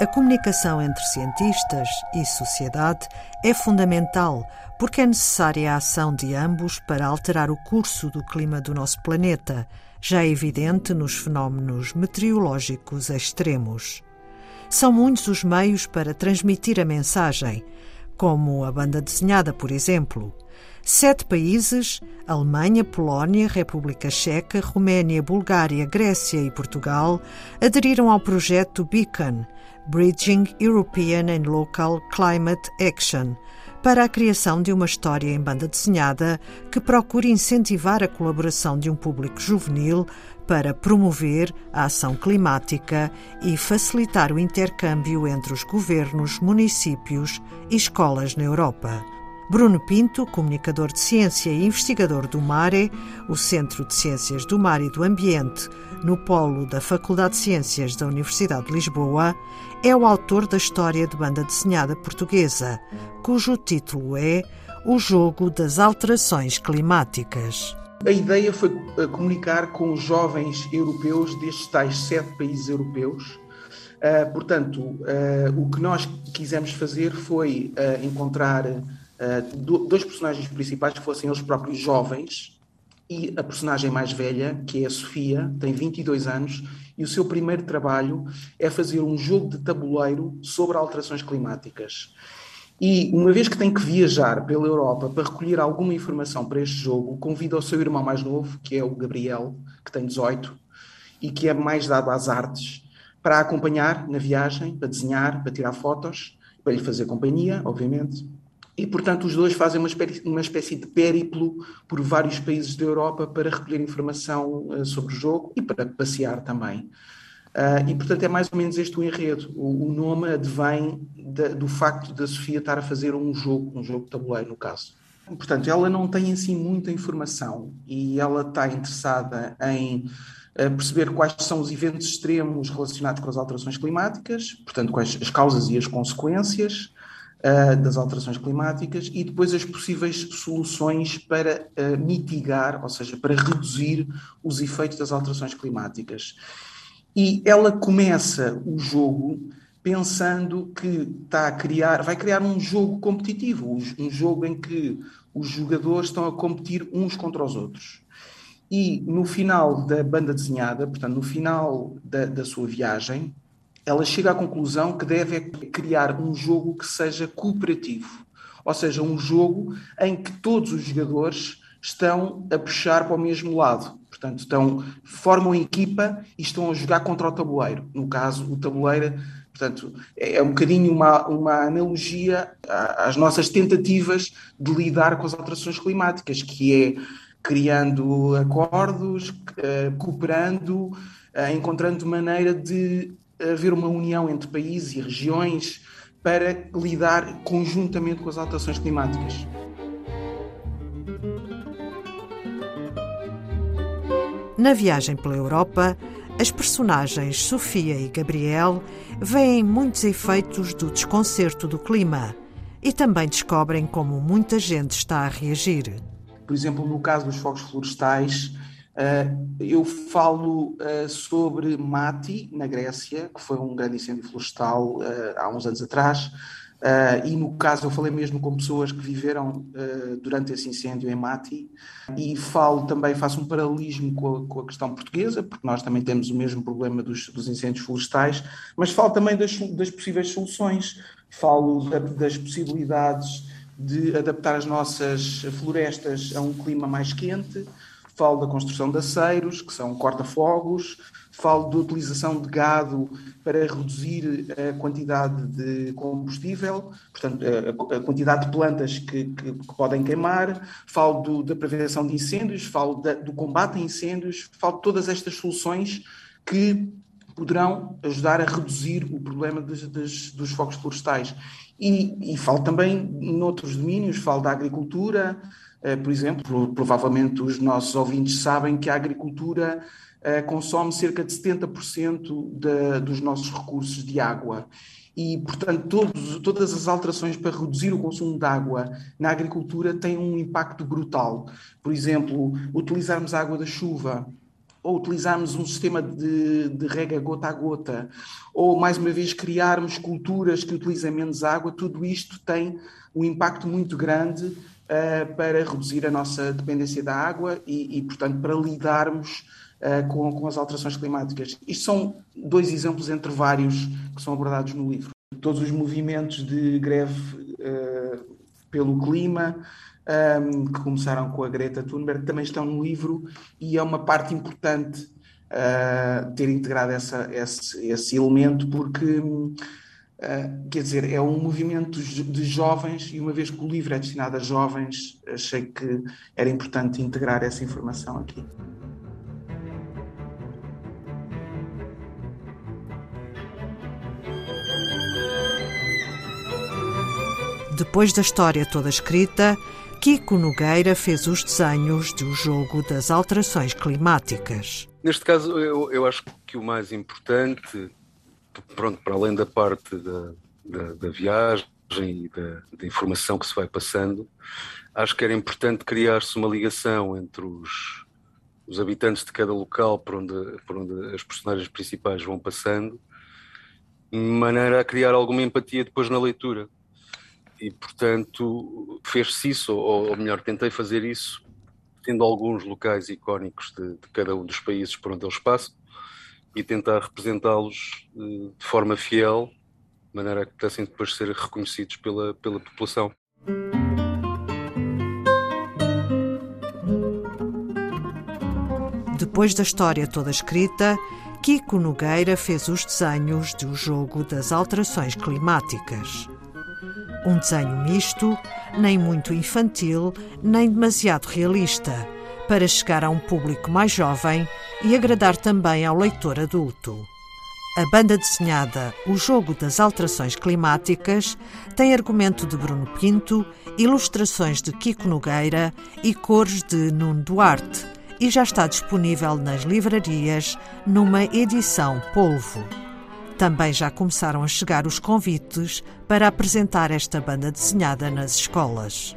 A comunicação entre cientistas e sociedade é fundamental porque é necessária a ação de ambos para alterar o curso do clima do nosso planeta, já evidente nos fenómenos meteorológicos extremos. São muitos os meios para transmitir a mensagem, como a banda desenhada, por exemplo. Sete países Alemanha, Polónia, República Checa, Roménia, Bulgária, Grécia e Portugal aderiram ao projeto Beacon Bridging European and Local Climate Action para a criação de uma história em banda desenhada que procure incentivar a colaboração de um público juvenil para promover a ação climática e facilitar o intercâmbio entre os governos, municípios e escolas na Europa. Bruno Pinto, comunicador de ciência e investigador do MARE, o Centro de Ciências do Mar e do Ambiente, no polo da Faculdade de Ciências da Universidade de Lisboa, é o autor da história de banda desenhada portuguesa, cujo título é O Jogo das Alterações Climáticas. A ideia foi eh, comunicar com os jovens europeus destes tais sete países europeus. Uh, portanto, uh, o que nós quisemos fazer foi uh, encontrar uh, dois personagens principais que fossem eles próprios jovens e a personagem mais velha, que é a Sofia, tem 22 anos e o seu primeiro trabalho é fazer um jogo de tabuleiro sobre alterações climáticas. E uma vez que tem que viajar pela Europa para recolher alguma informação para este jogo, convida o seu irmão mais novo, que é o Gabriel, que tem 18 e que é mais dado às artes, para acompanhar na viagem, para desenhar, para tirar fotos, para lhe fazer companhia, obviamente. E, portanto, os dois fazem uma espécie, uma espécie de périplo por vários países da Europa para recolher informação uh, sobre o jogo e para passear também. Uh, e, portanto, é mais ou menos este o enredo. O, o nome advém de, do facto da Sofia estar a fazer um jogo, um jogo de tabuleiro, no caso. Portanto, ela não tem em si muita informação e ela está interessada em uh, perceber quais são os eventos extremos relacionados com as alterações climáticas, portanto, quais as causas e as consequências, das alterações climáticas e depois as possíveis soluções para mitigar, ou seja, para reduzir os efeitos das alterações climáticas. E ela começa o jogo pensando que está a criar, vai criar um jogo competitivo, um jogo em que os jogadores estão a competir uns contra os outros. E no final da banda desenhada, portanto, no final da, da sua viagem, ela chega à conclusão que deve criar um jogo que seja cooperativo, ou seja, um jogo em que todos os jogadores estão a puxar para o mesmo lado. Portanto, estão, formam equipa e estão a jogar contra o tabuleiro. No caso, o tabuleiro, portanto, é, é um bocadinho uma, uma analogia às nossas tentativas de lidar com as alterações climáticas, que é criando acordos, eh, cooperando, eh, encontrando maneira de haver uma união entre países e regiões para lidar conjuntamente com as alterações climáticas. Na viagem pela Europa, as personagens Sofia e Gabriel veem muitos efeitos do desconcerto do clima e também descobrem como muita gente está a reagir. Por exemplo, no caso dos fogos florestais, eu falo uh, sobre Mati, na Grécia, que foi um grande incêndio florestal uh, há uns anos atrás, e no caso eu falei mesmo com pessoas que viveram durante esse incêndio em Mati, e falo também, faço um paralelismo com a, com a questão portuguesa, porque nós também temos o mesmo problema dos, dos incêndios florestais, mas falo também das, das possíveis soluções, falo da, das possibilidades de adaptar as nossas florestas a um clima mais quente, falo da construção de aceiros, que são corta-fogos, falo da utilização de gado para reduzir a quantidade de combustível, portanto, a, quantidade de plantas que, que, que podem queimar, falo do, da prevenção de incêndios, falo da, do combate a incêndios, falo de todas estas soluções que poderão ajudar a reduzir o problema dos fogos florestais. E, e falo também noutros domínios, falo da agricultura, por exemplo, provavelmente os nossos ouvintes sabem que a agricultura eh, consome cerca de 70% de, dos nossos recursos de água. E, portanto, todos, todas as alterações para reduzir o consumo de água na agricultura têm um impacto brutal. Por exemplo, utilizarmos a água da chuva ou utilizarmos um sistema de, de rega gota a gota, ou mais uma vez criarmos culturas que utilizem menos água, tudo isto tem um impacto muito grande uh, para reduzir a nossa dependência da água e, e portanto, para lidarmos uh, com, com as alterações climáticas. Isto são dois exemplos entre vários que são abordados no livro. Todos os movimentos de greve uh, pelo clima, um, que começaram com a Greta Thunberg, também estão no livro e é uma parte importante uh, ter integrado essa, esse, esse elemento, porque, uh, quer dizer, é um movimento de jovens e uma vez que o livro é destinado a jovens, achei que era importante integrar essa informação aqui. Depois da história toda escrita, Kiko Nogueira fez os desenhos do jogo das alterações climáticas. Neste caso, eu, eu acho que o mais importante, pronto, para além da parte da, da, da viagem e da, da, informação que se vai passando, acho que era importante criar-se uma ligação entre os, os habitantes de cada local por onde, por onde as personagens principais vão passando, de maneira a criar alguma empatia depois na leitura e portanto fez-se isso, ou, ou, melhor, tentei fazer isso, tendo alguns locais icónicos de, de, cada um dos países por onde eles passam e tentar representá-los de, eh, de forma fiel, de maneira que pudessem depois ser reconhecidos pela, pela população. Depois da história toda escrita, Kiko Nogueira fez os desenhos do jogo das alterações climáticas. Um desenho misto, nem muito infantil, nem demasiado realista, para chegar a um público mais jovem e agradar também ao leitor adulto. A banda desenhada O Jogo das Alterações Climáticas tem argumento de Bruno Pinto, ilustrações de Kiko Nogueira e cores de Nuno Duarte e já está disponível nas livrarias numa edição polvo. Também já começaram a chegar os convites para apresentar esta banda desenhada nas escolas.